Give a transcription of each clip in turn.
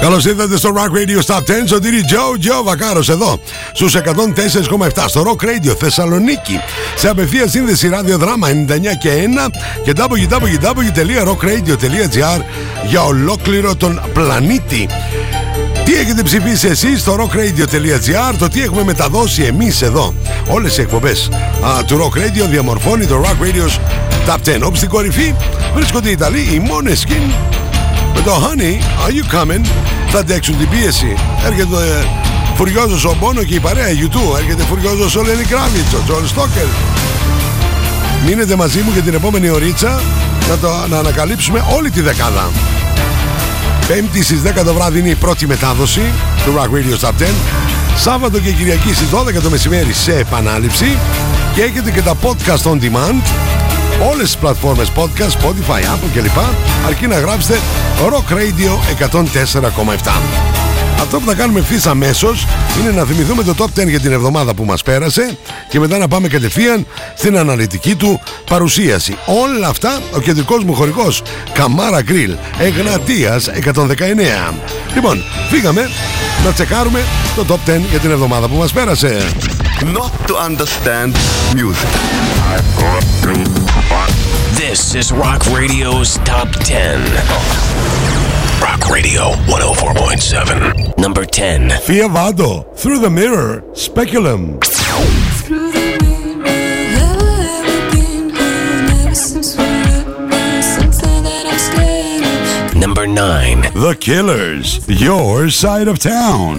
Καλώς ήρθατε στο Rock Radio Stop 10. Σωτήρι Τζο, Τζο Βακάρος εδώ στους 104,7 στο Rock Radio Θεσσαλονίκη. Σε απευθεία σύνδεση ραδιοδράμα 99 και 1 και www.rockradio.gr για ολόκληρο τον πλανήτη. Τι έχετε ψηφίσει εσείς στο rockradio.gr Το τι έχουμε μεταδώσει εμείς εδώ; Όλες οι εκπομπές του Rock Radio Διαμορφώνει το Rock Radio's Top 10 Όπου στην κορυφή βρίσκονται οι Ιταλοί Οι Måneskin Με το Honey, are you coming; Θα αντέξουν την πίεση. Έρχεται ε, Φουριόζος ο Μπόνο και η παρέα YouTube Έρχεται Φουριόζος ο Λένι Κράβιτς Ο Τζον Στόκερ Μείνετε μαζί μου για την επόμενη ωρίτσα. Να, το, να ανακαλύψουμε όλη τη δεκάδα. Πέμπτη στις 10 το βράδυ είναι η πρώτη μετάδοση του Rock Radio Top 10. Σάββατο και Κυριακή στις 12 το μεσημέρι σε επανάληψη. Και έχετε και τα podcast on demand όλες τις πλατφόρμες podcast, Spotify, Apple κλπ. Αρκεί να γράψετε Rock Radio 104,7. Αυτό που θα κάνουμε ευθύς αμέσως είναι να θυμηθούμε το top 10 για την εβδομάδα που μας πέρασε και μετά να πάμε κατευθείαν στην αναλυτική του παρουσίαση. Όλα αυτά ο κεντρικός μου χωρικό Καμάρα Γκριλ Εγνατίας 119. Λοιπόν, φύγαμε να τσεκάρουμε το top 10 για την εβδομάδα που μας πέρασε. Not to understand music. This is Rock Radio's Top 10. Rock Radio 104.7. Number 10. Fiavado, Through the Mirror, Speculum. Number 9. The Killers, Your Side of Town.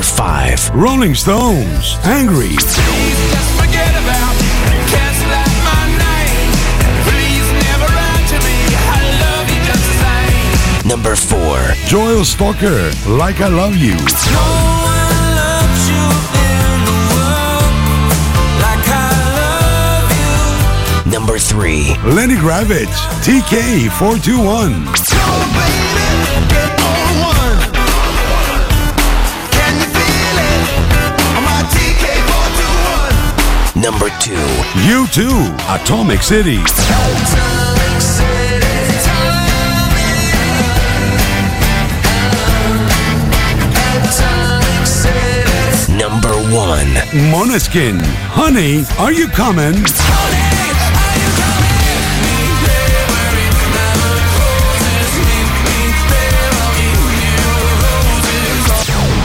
Number 5. Rolling Stones, Angry. Number 4. Joel Stalker, Like I Love You. Number 3. Lenny Gravitz, TK421. Number two. You too. Atomic City. Atomic City. Number one. Monoskin. Honey, are you coming? Honey.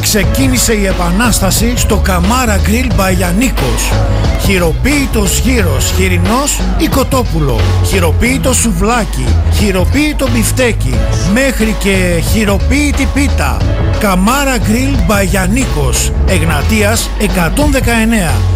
Ξεκίνησε η επανάσταση στο Καμάρα Γκριλ Μπαγιανίκος. Χειροποίητος γύρος, χοιρινός ή κοτόπουλο. Χειροποίητο σουβλάκι, χειροποίητο μπιφτέκι. Μέχρι και χειροποίητη πίτα. Καμάρα Γκριλ Μπαγιανίκος. Εγνατίας 119.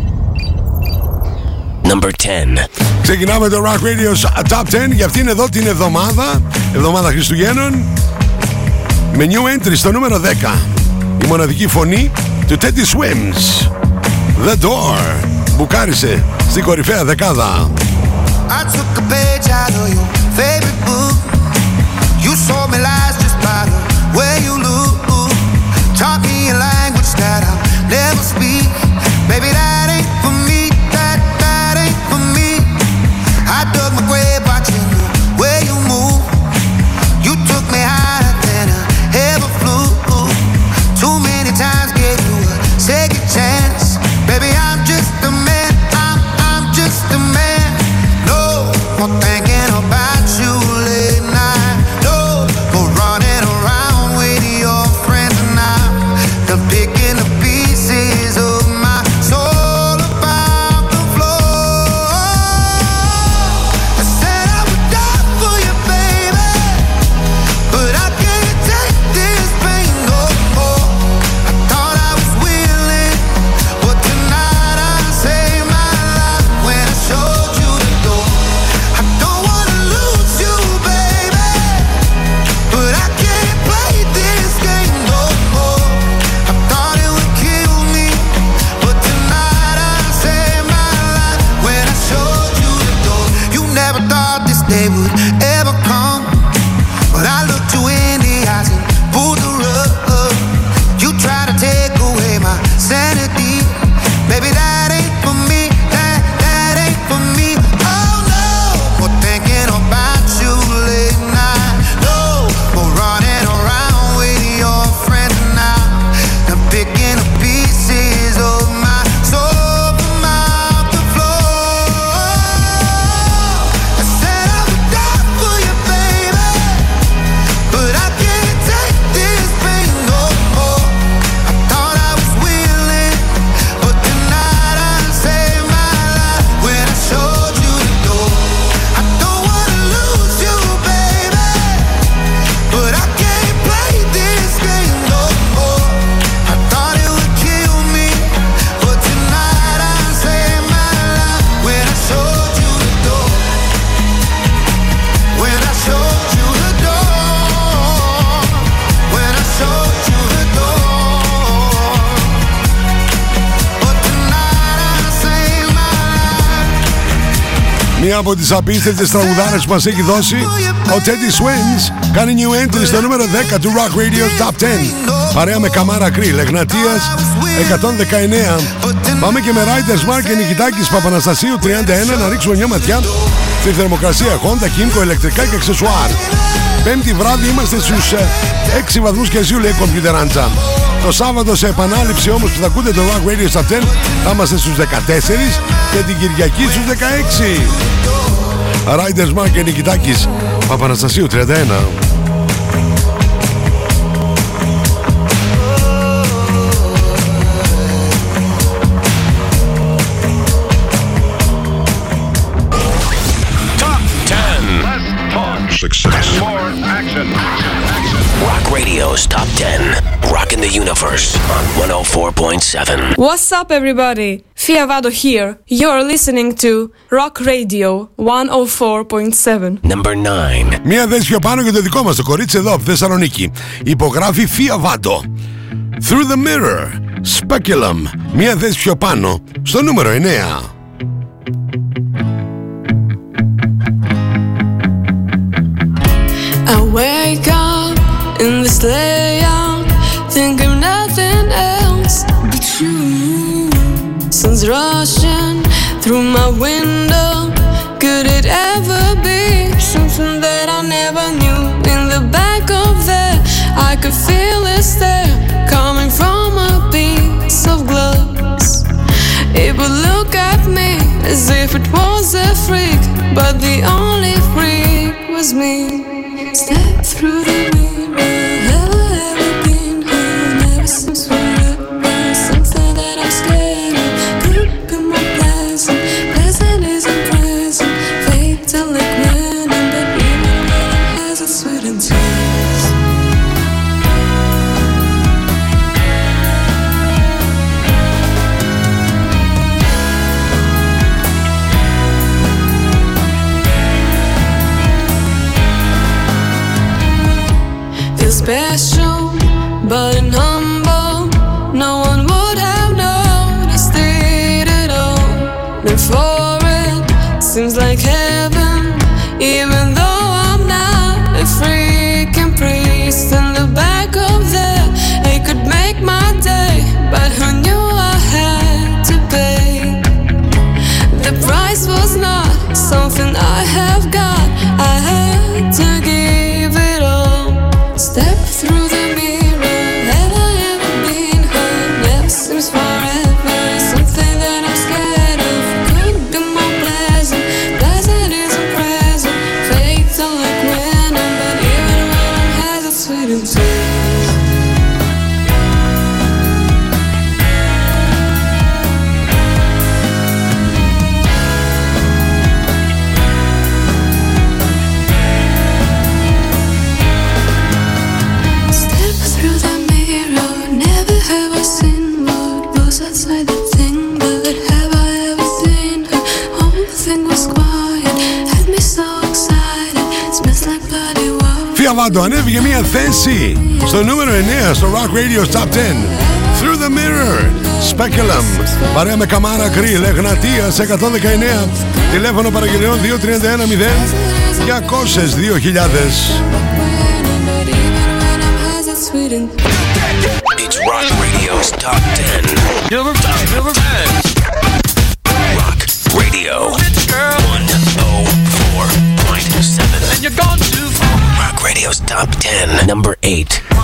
Number 10. Ξεκινάμε το Rock Radio Top 10 για αυτήν εδώ την εβδομάδα, εβδομάδα Χριστουγέννων, με new entry στο νούμερο 10. Η μοναδική φωνή του Teddy Swims. The Door. Μπουκάρισε στην κορυφαία δεκάδα. I took a page out of your favorite book. Μία από τις απίστευτες τραγουδάρες που μας έχει δώσει. Ο Teddy Swings κάνει new entry στο νούμερο 10 του Rock Radio Top 10 Παρέα με Καμάρα Κρύλ, Εγνατίας 119 Πάμε και με Riders Mark και Νικητάκης Παπαναστασίου 31 να ρίξουμε μια ματιά στη θερμοκρασία Honda, Kimco, ηλεκτρικά και αξεσουάρ Πέμπτη βράδυ είμαστε στους ε, 6 βαθμούς Κελσίου λέει Computer Άντσα το Σάββατο σε επανάληψη όμως που θα ακούτε το Rock Radio Top 10 θα είμαστε στους 14 και την Κυριακή στους 16. Riders Mark και Νικητάκης Παπαναστασίου 31. Top 10. Success. Rock Radio's Top 10. Rocking the Universe on 104.7. What's up, everybody? Fia Vado here. You're listening to Rock Radio 104.7. Number 9. Μία θέση πιο πάνω για το δικό μας το κορίτσι εδώ από Θεσσαλονίκη. Υπογράφει Φία Βάντο. Through the Mirror. Speculum. Μία θέση πιο πάνω στο νούμερο 9. I wake up in this layout, think of nothing else but you. Sun's rushing through my window. Could it ever be something that I never knew? In the back of there, I could feel it there coming from a piece of glass. It would look at me as if it was a freak, but the only freak was me. Step through the to me. feel wash. Φία Βάντο ανέβηκε μία θέση στο νούμερο 9 στο Rock Radio Top 10. Through the Mirror. Speculum. Παρέα με Καμάρα Κρύλ. Εγνατίας 119. Τηλέφωνο παραγγελιών 2310 200 2000. But even when I'm has it sweet and It's Rock Radio's Top 10. Number, number 10. Rock Radio 104.7. And you're gone too far. Rock Radio's Top 10. Number 8.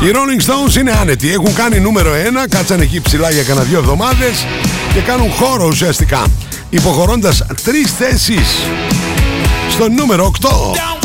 Οι Rolling Stones είναι άνετοι. Έχουν κάνει νούμερο 1, κάτσαν εκεί ψηλά για κανένα δύο εβδομάδες και κάνουν χώρο ουσιαστικά. Υποχωρώντας τρεις θέσεις στο νούμερο 8.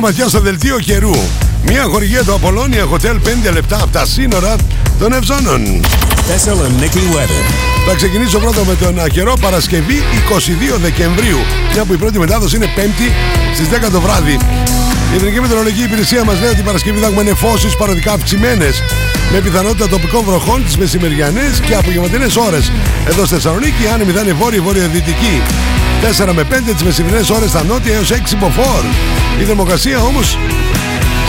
Μια ματιάς στο δελτίο καιρού. Μια χορηγία του Απολώνια Hotel 5 λεπτά από τα σύνορα των Ευζώνων. Thessaloniki weather. Θα ξεκινήσω πρώτα με τον α, καιρό Παρασκευή 22 Δεκεμβρίου. Μια που η πρώτη μετάδοση είναι 5η στις 10 το βράδυ. Η Εθνική Μετεωρολογική Υπηρεσία μας λέει ότι η Παρασκευή θα έχουμε νεφώσεις παροδικά αυξημένες με πιθανότητα τοπικών βροχών τις μεσημεριανές και απογευματινές ώρες. Εδώ στη Θεσσαλονίκη η άνεμη θα είναι βόρειο-βορειοδυτική. 4 με 5 τις μεσημερινέ ώρες στα νότια έως 6 μποφόρ. Η θερμοκρασία όμως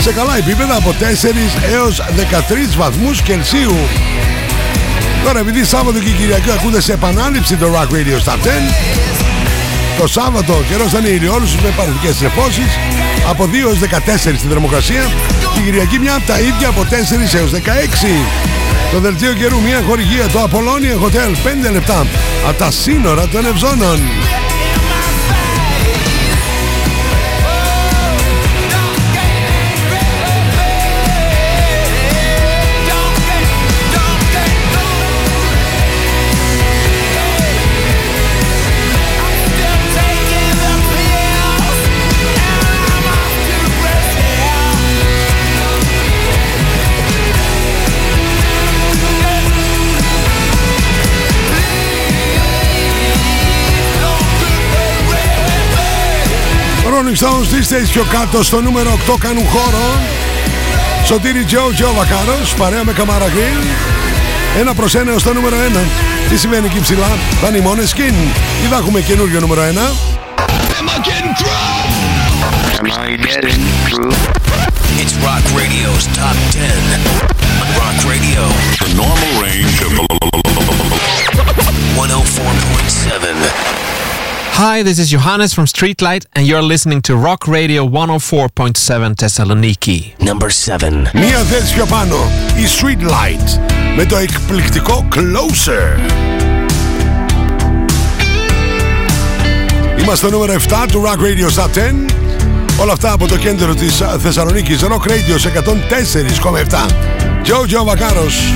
σε καλά επίπεδα από 4 έως 13 βαθμούς Κελσίου. Τώρα επειδή Σάββατο και Κυριακή ακούτε σε επανάληψη το Rock Radio Stop 10 το Σάββατο καιρός θα είναι ηλιόλουσος με παρελθικές νεφώσεις από 2 έως 14 στη θερμοκρασία. Και η Κυριακή μια από τα ίδια από 4 έως 16 το δελτίο καιρού μια χορηγία το Apollonia Hotel 5 λεπτά από τα σύνορα των Ευζώνων Rolling Stones τρεις θέσεις πιο κάτω στο νούμερο 8 κάνουν χώρο. Σωτήρι Τζο Τζο Βακάρος παρέα με Καμάρα Γκριλ ένα προς ένα στο νούμερο 1 Τι σημαίνει εκεί ψηλά; Θα είναι η μόνες skin Ή θα έχουμε καινούριο νούμερο 1 It's Rock Radio's Top 10. Rock Radio. The normal range of 104.7. Hi, this is Johannes from Streetlight, and you're listening to Rock Radio 104.7 Thessaloniki. Number 7. Μία θέση πιο πάνω η Street Light με το εκπληκτικό Closer Είμαστε στο νούμερο 7 του Rock Radio Stop 10 Όλα αυτά από το κέντρο της α, Θεσσαλονίκης Rock Radio σε 104,7 Jojo Βακάρος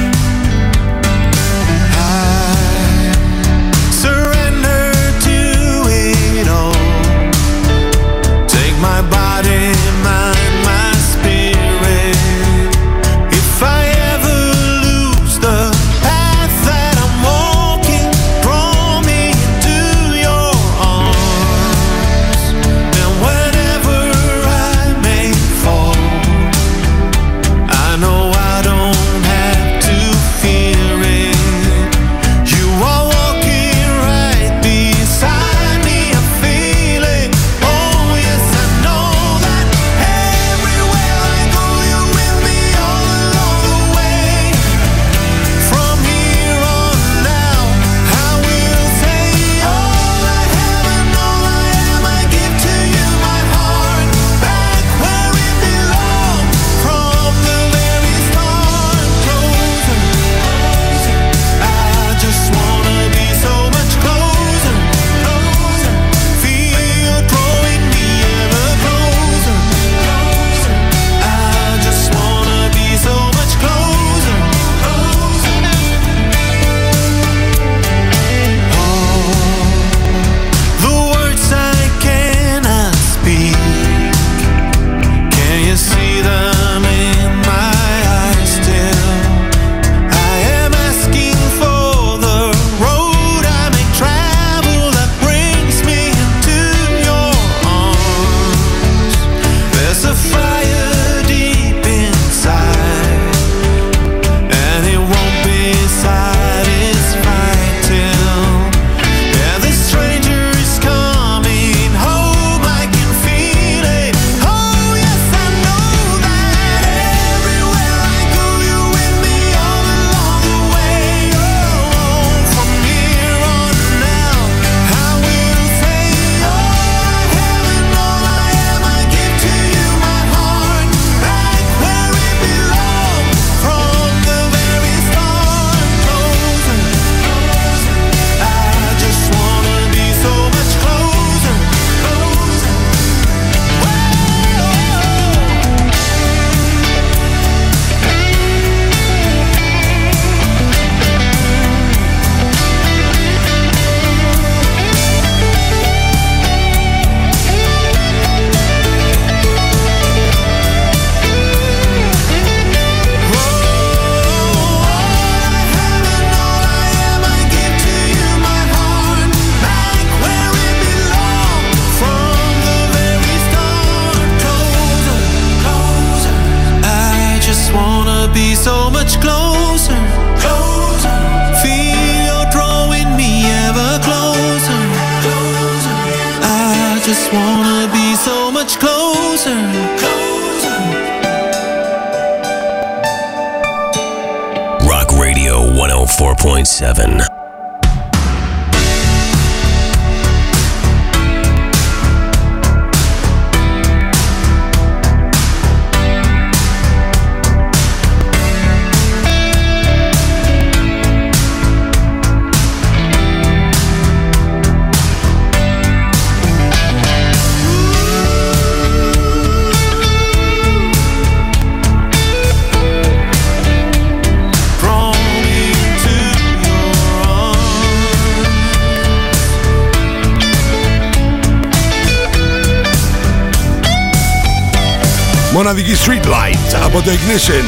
Μοναδική Street Light από το Ignition.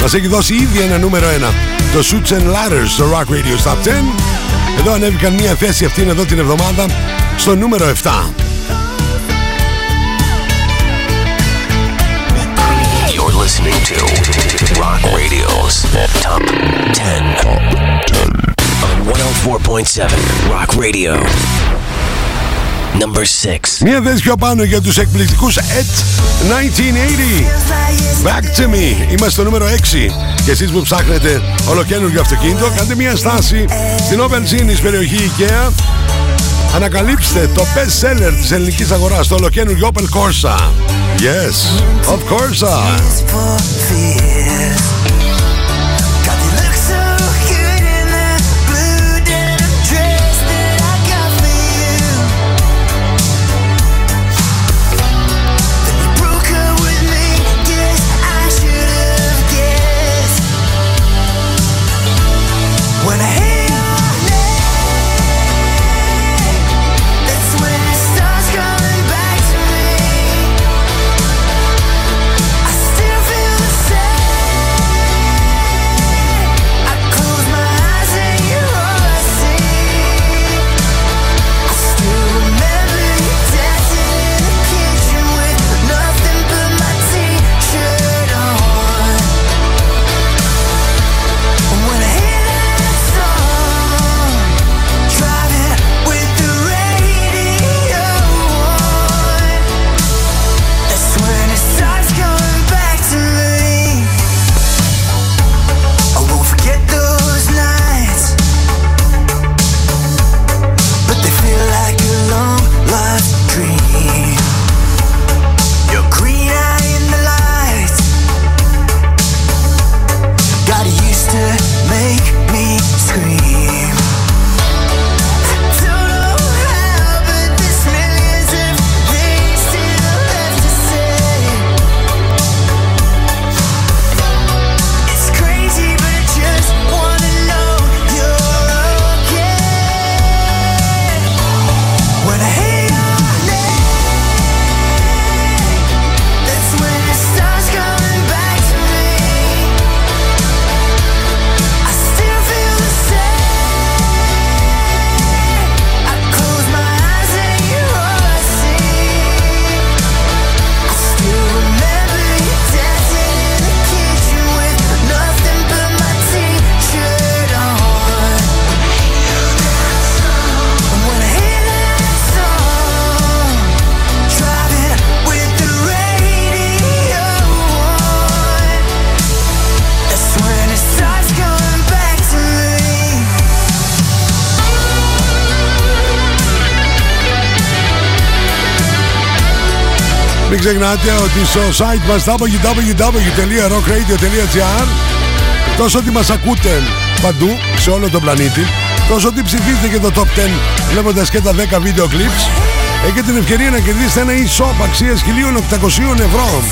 Μας έχει δώσει ήδη ένα νούμερο 1. Το Suits and Ladders στο Rock Radio Top 10. Εδώ ανέβηκαν μία θέση αυτήν εδώ την εβδομάδα στο νούμερο 7. You're listening to Rock Radio's Top 10. On 104.7 Rock Radio. Number 6. Μία θέση πιο πάνω για τους εκπληκτικούς At 1980. Back to me. Είμαστε στο νούμερο 6. Και εσείς που ψάχνετε ολοκένουργιο αυτοκίνητο, κάντε μία στάση στην Open Scene περιοχή IKEA. Ανακαλύψτε το best seller της ελληνικής αγοράς, το ολοκένουργιο Opel Corsa. Yes, of Corsa. Μην ξεχνάτε ότι στο site μας www.rockradio.gr τόσο ότι μας ακούτε παντού σε όλο τον πλανήτη τόσο ότι ψηφίζετε και το Top 10 βλέποντας και τα 10 βίντεο clips έχετε την ευκαιρία να κερδίσετε ένα e-shop αξίας 1.800 ευρώ.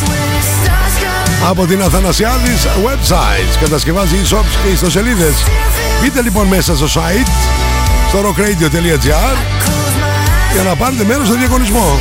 Από την Αθανασιάδης Websites κατασκευάζει e-shops και ιστοσελίδες. Μπείτε λοιπόν μέσα στο site στο rockradio.gr για να πάρετε μέρος στο διαγωνισμό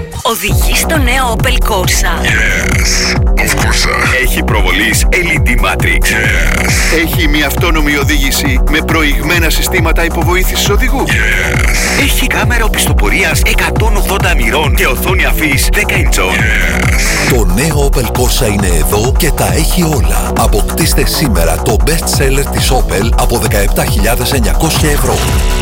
Οδηγεί στο νέο Opel Corsa. Yes, of course. Έχει προβολής LED Matrix. Έχει μια αυτόνομη οδήγηση με προηγμένα συστήματα υποβοήθησης οδηγού. Έχει κάμερα οπισθοπορίας 180 μοιρών και οθόνη αφής 10 inch. Το νέο Opel Corsa είναι εδώ και τα έχει όλα. Αποκτήστε σήμερα το best seller της Opel από 17.900 ευρώ.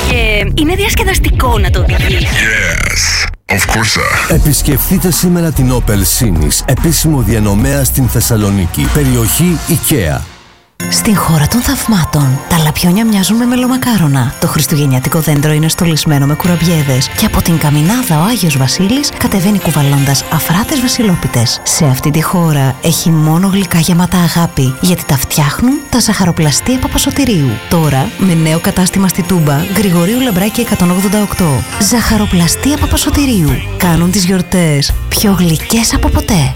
Και είναι διασκεδαστικό να το οδηγείς. Yes, of course. Επισκεφτείτε σήμερα την Opel Sinis, επίσημο διανομέα στην Θεσσαλονίκη, περιοχή IKEA. Στην χώρα των θαυμάτων, τα λαπιόνια μοιάζουν με μελομακάρονα. Το χριστουγεννιάτικο δέντρο είναι στολισμένο με κουραμπιέδες και από την καμινάδα ο Άγιος Βασίλης κατεβαίνει κουβαλώντας αφράτες βασιλόπιτες. Σε αυτή τη χώρα έχει μόνο γλυκά γεμάτα αγάπη, γιατί τα φτιάχνουν τα ζαχαροπλαστεία Παπασωτηρίου. Τώρα με νέο κατάστημα στη Τούμπα, Γρηγορίου Λαμπράκη 188. Ζαχαροπλαστεία Παπασωτηρίου. Κάνουν τις γιορτές πιο γλυκές από ποτέ.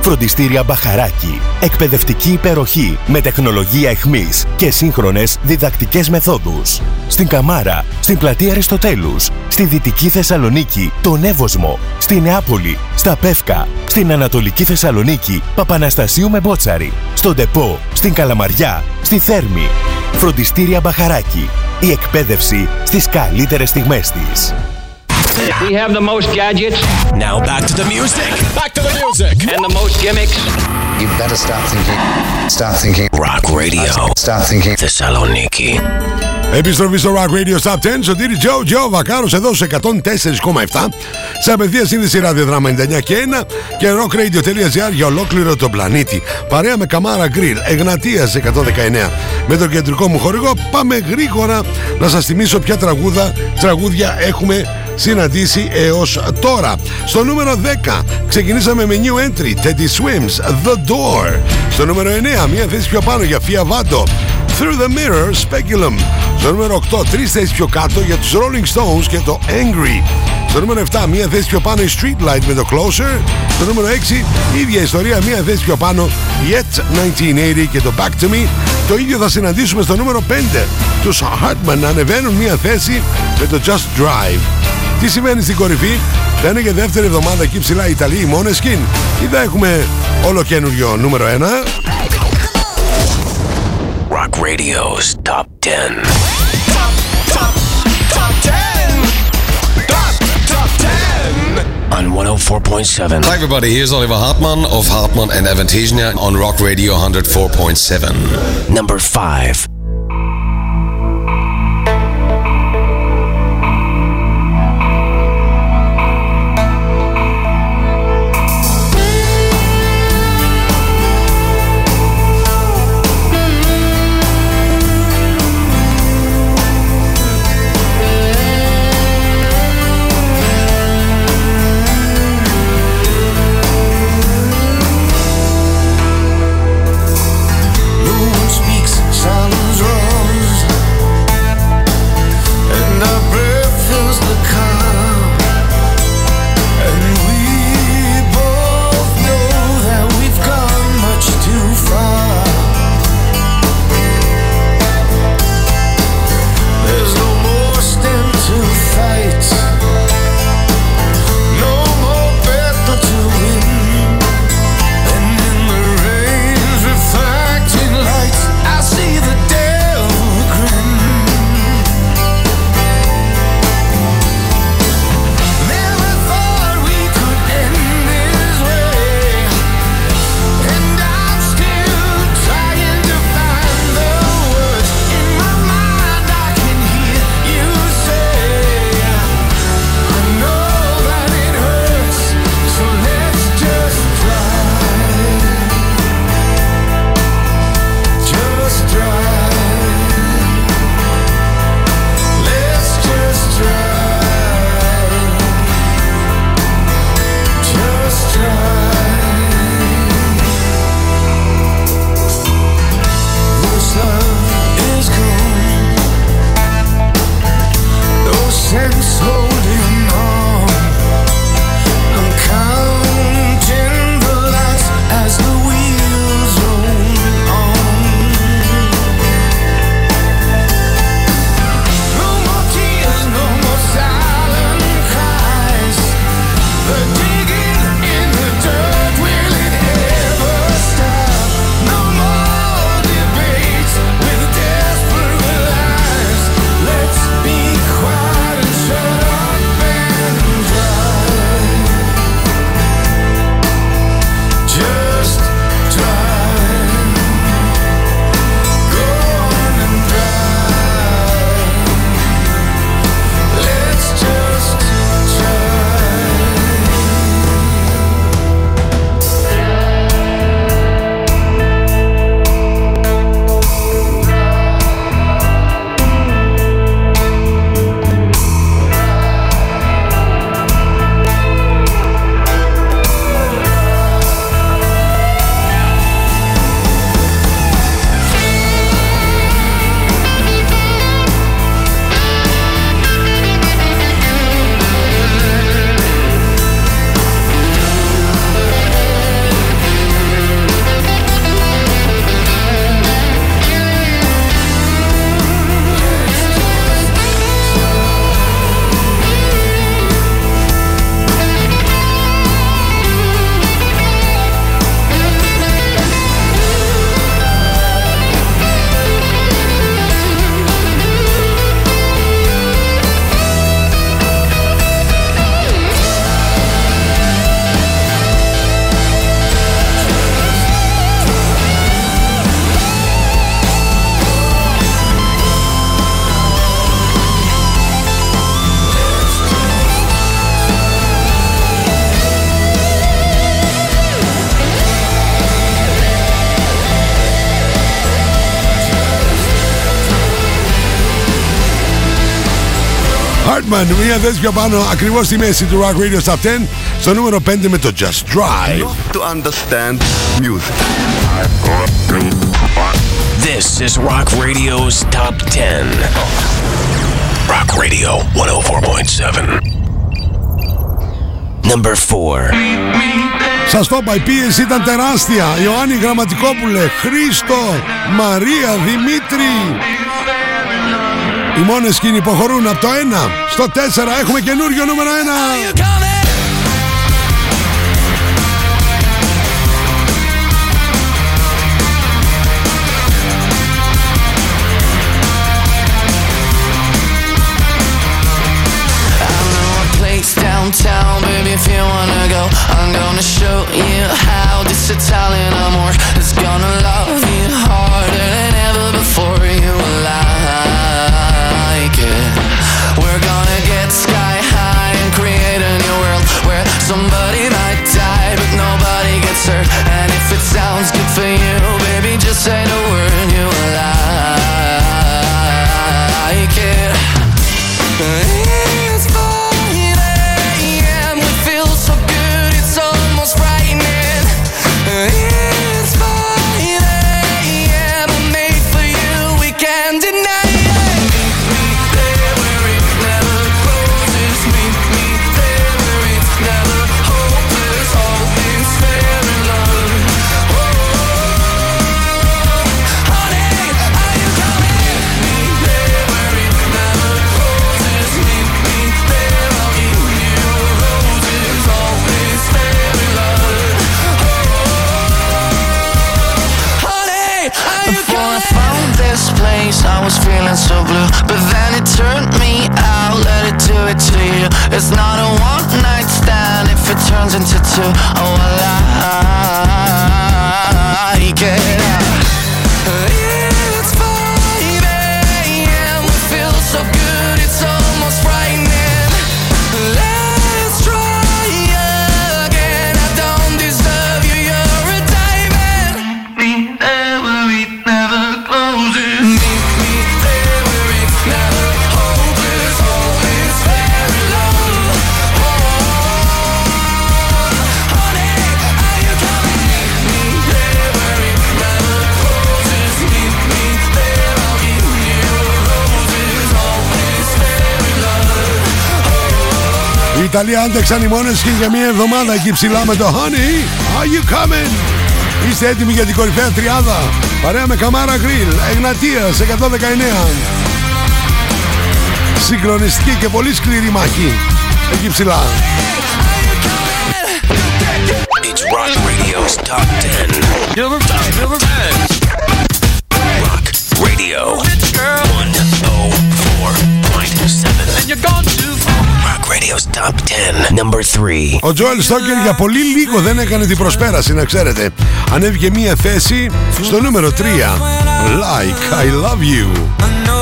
Φροντιστήρια Μπαχαράκη. Εκπαιδευτική υπεροχή με τεχνολογία εχμής και σύγχρονες διδακτικές μεθόδους. Στην Καμάρα, στην πλατεία Αριστοτέλους, στη Δυτική Θεσσαλονίκη, τον Εύωσμο, στη Νεάπολη, στα Πεύκα, στην Ανατολική Θεσσαλονίκη, Παπαναστασίου με Μπότσαρη, στον Τεπό, στην Καλαμαριά, στη Θέρμη. Φροντιστήρια Μπαχαράκη. Η εκπαίδευση στις καλύτερες στιγμές της. We have the most gadgets. Now back to the music. Back to the music. And the most gimmicks. You better start thinking. Start thinking. Rock Radio. Start thinking. Θεσσαλονίκη. Επιστροφή στο Rock Radio Top 10. Σωτήρι Τζο, Τζο Βακάρος εδώ σε 104,7. Σε απευθεία σύνδεση ραδιοδράμα 99 και 1 και rockradio.gr για ολόκληρο τον πλανήτη. Παρέα με Καμάρα Γκριλ, Εγνατίας 119. Με τον κεντρικό μου χορηγό πάμε γρήγορα να σας θυμίσω ποια τραγούδα, τραγούδια έχουμε συναντήσει έως τώρα. Στο νούμερο 10 ξεκινήσαμε με new entry Teddy Swims The Door. Στο νούμερο 9 μια θέση πιο πάνω για Fia Vado Through the Mirror Speculum. Στο νούμερο 8 τρεις θέσεις πιο κάτω για τους Rolling Stones και το Angry. Στο νούμερο 7 μια θέση πιο πάνω η Streetlight με το Closer. Στο νούμερο 6 ίδια ιστορία μια θέση πιο πάνω Yet 1980 και το Back to Me. Το ίδιο θα συναντήσουμε στο νούμερο 5 τους Hartman να ανεβαίνουν μια θέση με το Just Drive. Τι σημαίνει στην κορυφή, θα είναι και δεύτερη εβδομάδα εκεί ψηλά οι Ιταλοί, οι Måneskin ή θα έχουμε όλο καινούριο νούμερο 1. Rock Radio's Top 10. On 104.7. Hi everybody, here's Oliver Hartmann of Hartmann and Avantasia on Rock Radio 104.7. Number 5. μία θέση απάνω πάνω, ακριβώς στη μέση του Rock Radio Top 10, στο νούμερο 5 με το Just Drive. To understand music. This is Rock Radio's Top 10. Rock Radio 104.7. Number 4. Σας το είπα, η πίεση ήταν τεράστια. Ιωάννη Γραμματικόπουλε, Χρήστο, Μαρία, Δημήτρη, οι μόνες σκηνοί υποχωρούν από το 1 στο 4 έχουμε καινούριο νούμερο 1. downtown, baby, if you wanna go I'm gonna show you how this Italian amor is gonna love you say no Όλοι άντεξαν οι μόνες και για μια εβδομάδα εκεί ψηλά με το Honey, are you coming? Είστε έτοιμοι για την κορυφαία τριάδα. Παρέα με Καμάρα Γκριλ, Εγνατίας 119. Συγκλονιστική και πολύ σκληρή μάχη. Εκεί ψηλά. It's Rock Radio's Top 10. Number 5, Rock Radio 104.7. And you're gone. Ο Τζόελ Στόκερ για πολύ λίγο δεν έκανε την προσπέραση, να ξέρετε. Ανέβηκε μία θέση στο νούμερο 3. Like I love you.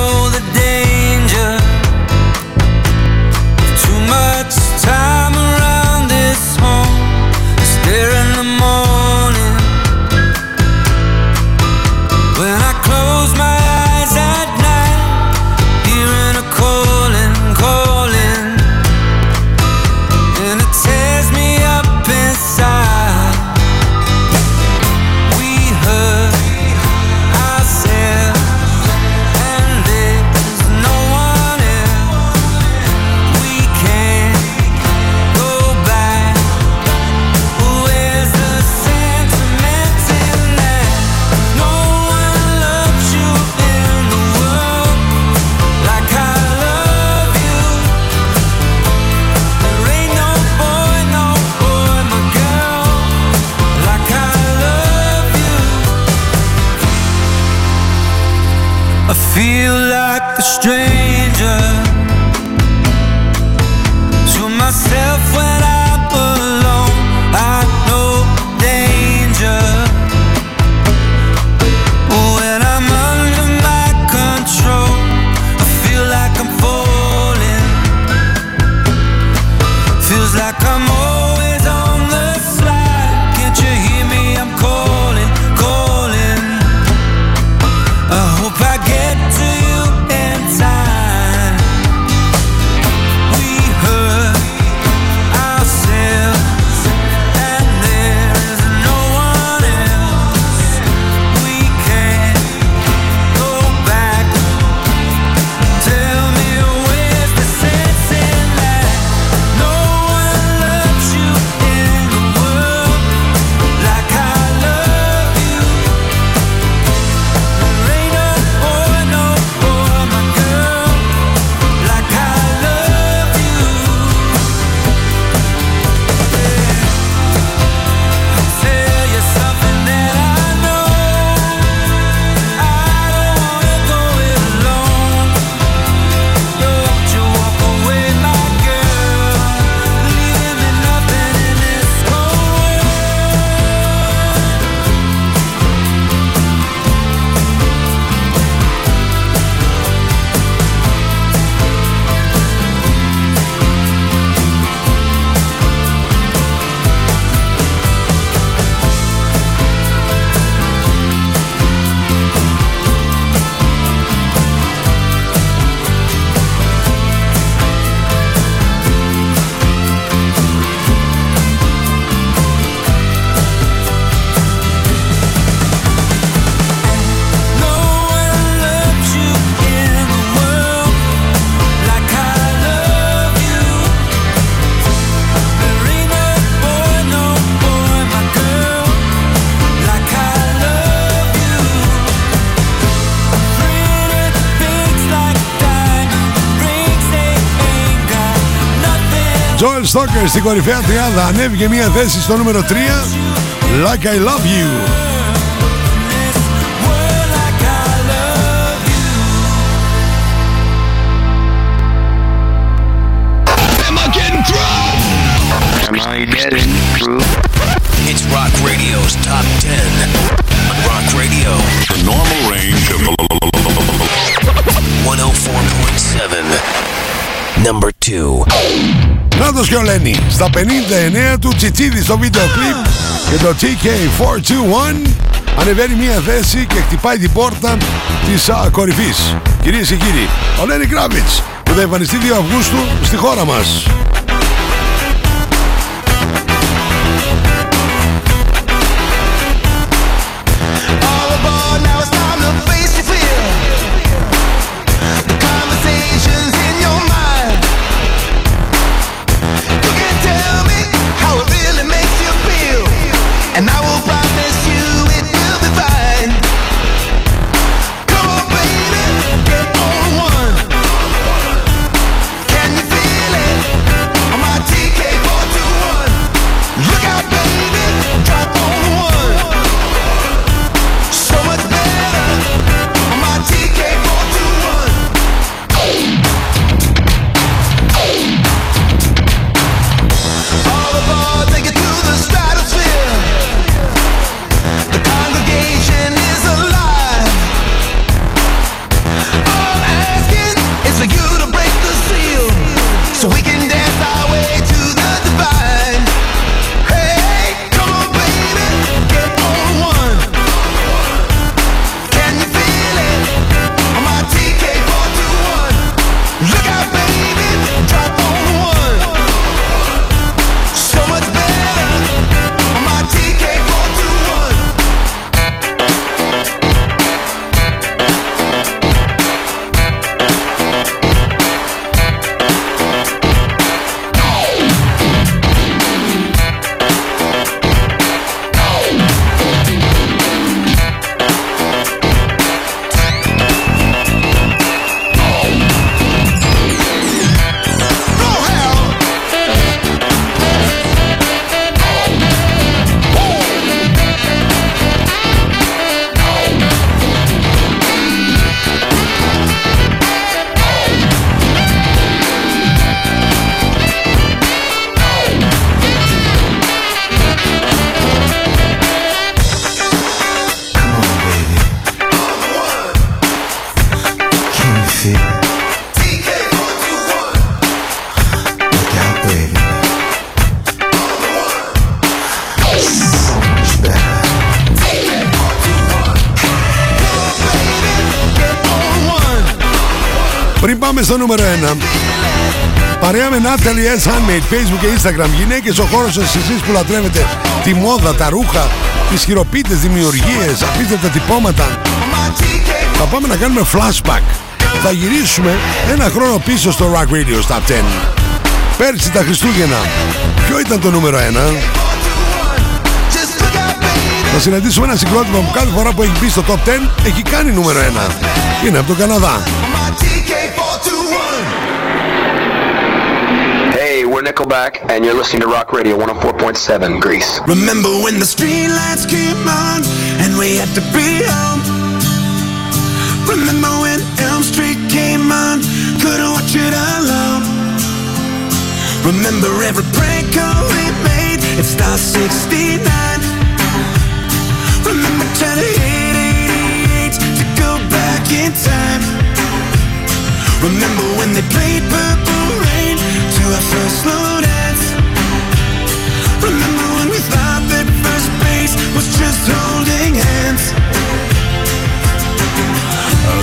strength Joel Stoker στην κορυφαία τριάδα ανέβηκε μία θέση στο νούμερο 3 Like I Love You Am I getting through? It's Rock Radio's Top 10 on Rock Radio. The normal range of 104.7. Number 2. Νάτος και ο Λένι στα 59 του Τσιτσίδη στο βίντεο κλιπ και το TK421 ανεβαίνει μία θέση και χτυπάει την πόρτα της α, κορυφής. Κυρίες και κύριοι, ο Λένι Κράβιτς που θα εμφανιστεί 2 Αυγούστου στη χώρα μας. Πάμε στο νούμερο 1 Παρέα με Natalie S. Handmade, Facebook και Instagram Γυναίκες ο χώρος σας εσείς που λατρεύετε Τη μόδα, τα ρούχα Τις χειροποίητες δημιουργίες Απίστευτα τυπώματα Θα πάμε να κάνουμε flashback Θα γυρίσουμε ένα χρόνο πίσω στο Rock Radio Top 10 Πέρσι τα Χριστούγεννα Ποιο ήταν το νούμερο 1 Θα συναντήσουμε ένα συγκρότημα που κάθε φορά που έχει μπει στο top 10 έχει κάνει νούμερο 1. Είναι από τον Καναδά. We're Nickelback, and you're listening to Rock Radio 104.7 Greece. Remember when the street lights came on and we had to be home? Remember when Elm Street came on, couldn't watch it alone? Remember every prank call we made at Star 69? Remember trying to hit 88 to go back in time? Remember when they played Purple first slow dance? Remember when we thought that first base was just holding hands?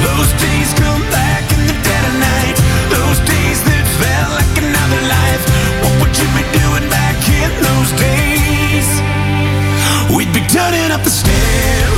Those days come back in the dead of night. Those days that felt like another life. What would you be doing back in those days? We'd be turning up the stereo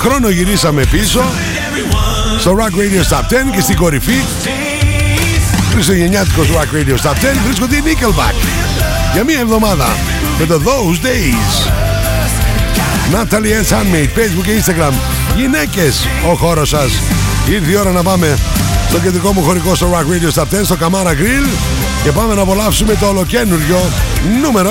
χρόνο γυρίσαμε πίσω στο Rock Radio Top 10 και στην κορυφή Χριστουγεννιάτικος Rock Radio Top 10 βρίσκονται οι Nickelback για μία εβδομάδα με το Those Days. Natalie S. Handmade, Facebook και Instagram. Γυναίκες, ο χώρος σας. Ήρθε η ώρα να πάμε στο κεντρικό μου χωρικό στο Rock Radio Top 10 στο Camara Grill και πάμε να απολαύσουμε το ολοκένουργιο νούμερο 1.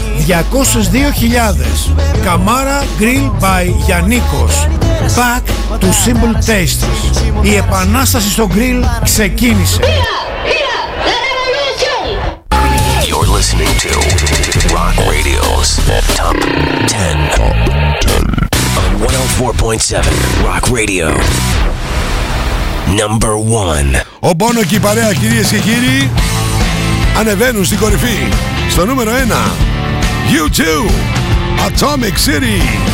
202.000 Καμάρα Grill by Γιαννίκος Back to Simple Tastes. Η επανάσταση στο grill ξεκίνησε. You're listening to Rock Radio's Top 10 on 104.7 Rock Radio. Number 1. Ο Μπόνο και η παρέα κυρίες και κύριοι ανεβαίνουν στην κορυφή. Στο νούμερο 1 You too. Atomic City.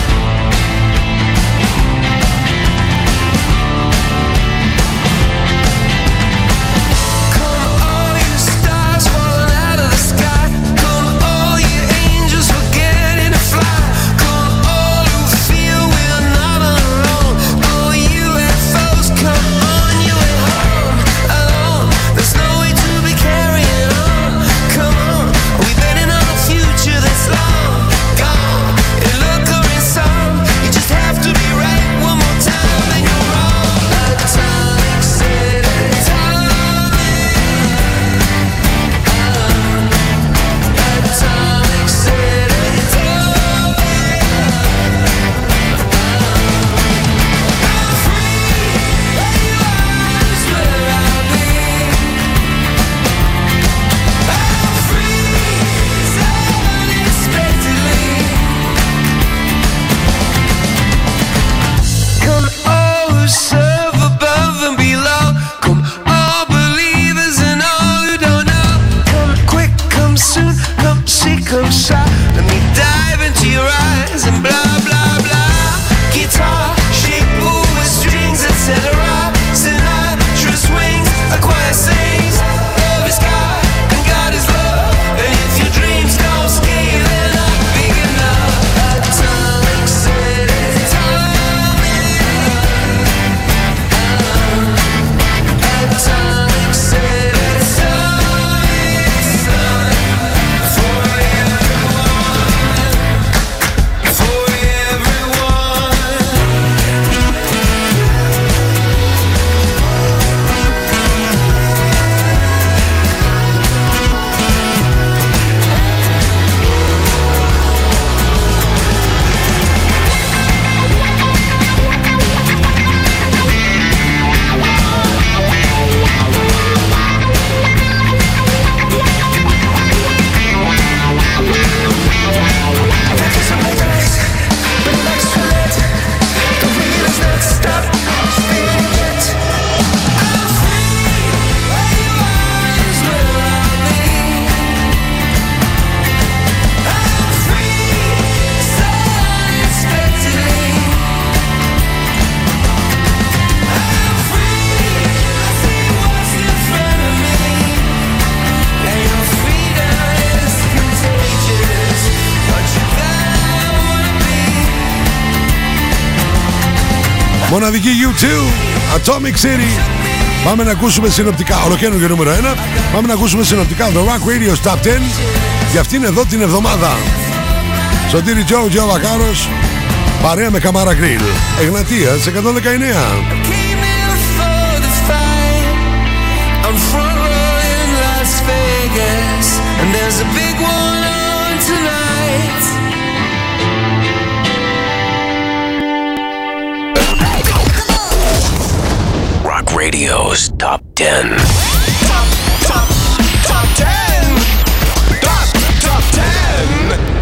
Μοναδική U2, Atomic City. Πάμε να ακούσουμε συνοπτικά, ολοκαίνουργιο νούμερο 1. Πάμε να ακούσουμε συνοπτικά το Rock Radio Top 10 για αυτήν εδώ την εβδομάδα. Σωτήρι Τζο, Τζο Βακάρος, παρέα με Καμάρα Γκριλ. Εγνατίας 119. I'm front row in Las Vegas, and there's a big one Radio's Top 10. Top, top, top 10. Top, top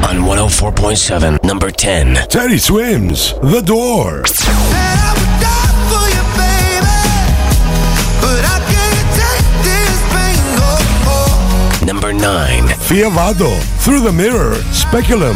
10. On 104.7, number 10. Teddy Swims, The Door. Number 9. Fiavado, Through the Mirror, Speculum.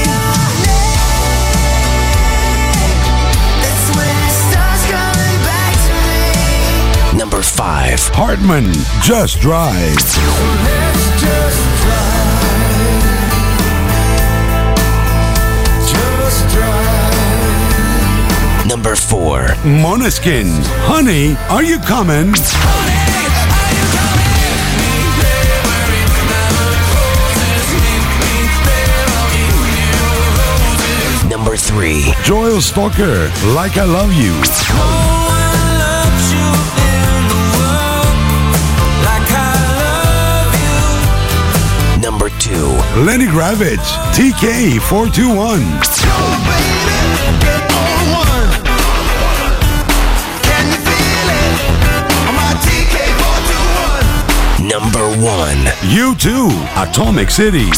5. Hartman, Just Drive. Number 4. Moneskin, Honey, Are You Coming? Number 3. Joel Stalker, Like I Love You. to Lenny Gravitz, TK421. Number one. You too, Atomic City.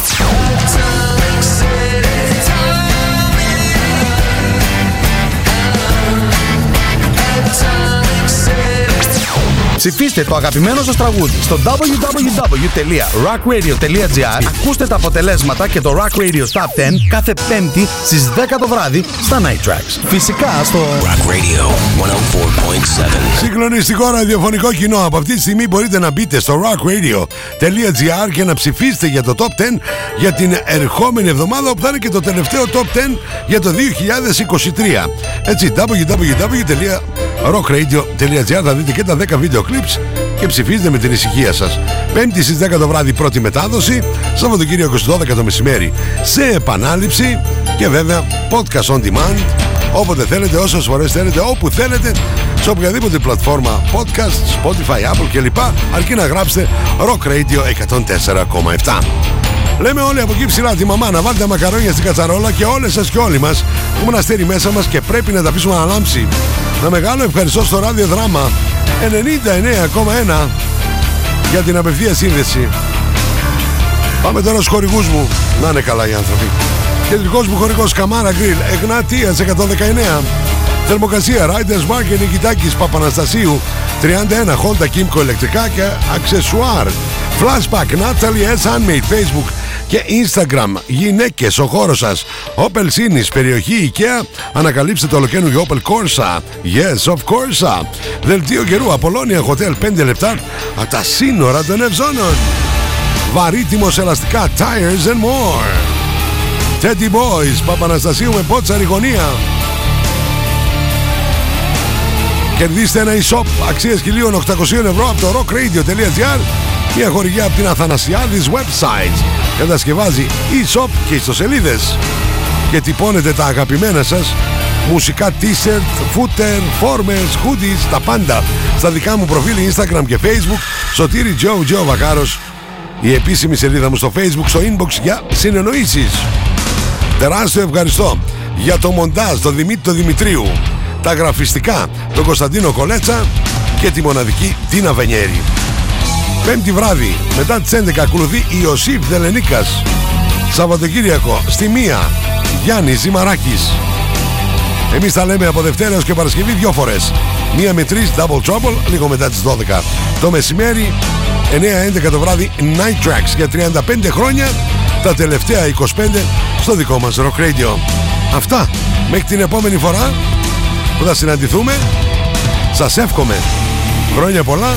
Ψηφίστε το αγαπημένο σας τραγούδι στο www.rockradio.gr Ακούστε τα αποτελέσματα και το Rock Radio Top 10 κάθε πέμπτη στις 10 το βράδυ στα Night Tracks. Φυσικά στο Rock Radio 104.7. Συγκλονιστικό ραδιοφωνικό κοινό. Από αυτή τη στιγμή μπορείτε να μπείτε στο rockradio.gr και να ψηφίσετε για το Top 10 για την ερχόμενη εβδομάδα που θα είναι και το τελευταίο Top 10 για το 2023. Έτσι, www.rockradio.gr θα δείτε και τα 10 βίντεο clips και ψηφίζετε με την ησυχία σας. Πέμπτη στις 10 το βράδυ πρώτη μετάδοση, Σαββατοκύριακο στις 12 το μεσημέρι σε επανάληψη και βέβαια podcast on demand όποτε θέλετε, όσες φορές θέλετε, όπου θέλετε σε οποιαδήποτε πλατφόρμα podcast, Spotify, Apple κλπ. Αρκεί να γράψετε Rock Radio 104,7. Λέμε όλοι από εκεί ψηλά τη μαμά να βάλετε μακαρόνια στην κατσαρόλα και όλες σας και όλοι μας έχουμε ένα αστέρι μέσα μας και πρέπει να τα αφήσουμε να λάμψει. Να μεγάλο ευχαριστώ στο ράδιο δράμα 99,1 για την απευθεία σύνδεση. Πάμε τώρα στους χορηγούς μου. Να είναι καλά οι άνθρωποι. Κεντρικός μου χορηγός Καμάρα Γκριλ, Εγνατίας 119. Θερμοκρασία Riders Market Νικητάκης Παπαναστασίου 31 Honda Kimco ηλεκτρικά και αξεσουάρ. Flashback Natalie S. Handmade Facebook και Instagram. Γυναίκες, ο χώρος σας. Opel Sinis, περιοχή IKEA. Ανακαλύψτε το ολοκαίνουργιο Opel Corsa. Yes, of course. Δελτίο καιρού Απολώνια Hotel 5 λεπτά από τα σύνορα των Ευζώνων. Βαρύτιμος ελαστικά Tires and more. Teddy Boys, Παπαναστασίου με πότσαρη γωνία. Κερδίστε ένα e-shop αξίας 1.800 ευρώ από το rockradio.gr μια χορηγία από την Αθανασιάδης website. Κατασκευάζει e-shop και ιστοσελίδες. Και τυπώνετε τα αγαπημένα σας μουσικά t-shirt, footer, φόρμες, hoodies, τα πάντα. Στα δικά μου προφίλ Instagram και Facebook Σωτήρι Joe Joe Βακάρος. Η επίσημη σελίδα μου στο Facebook στο inbox για συνεννοήσεις. Τεράστιο ευχαριστώ για το μοντάζ τον Δημήτρη το Δημητρίου. Τα γραφιστικά τον Κωνσταντίνο Κολέτσα και τη μοναδική Τίνα Βενιέρη Πέμπτη βράδυ μετά τις 11 ακολουθεί η Ιωσήφ Δελενίκας Σαββατοκύριακο στη Μία Γιάννης Ζημαράκης Εμείς τα λέμε από Δευτέρα έως και Παρασκευή δυο φορές. Μία με τρεις, double trouble, λίγο μετά τις 12. Το μεσημέρι, 9-11 το βράδυ, Night Tracks για 35 χρόνια, τα τελευταία 25 στο δικό μας Rock Radio. Αυτά, μέχρι την επόμενη φορά που θα συναντηθούμε, σας εύχομαι χρόνια πολλά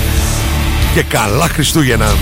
και καλά Χριστούγεννα.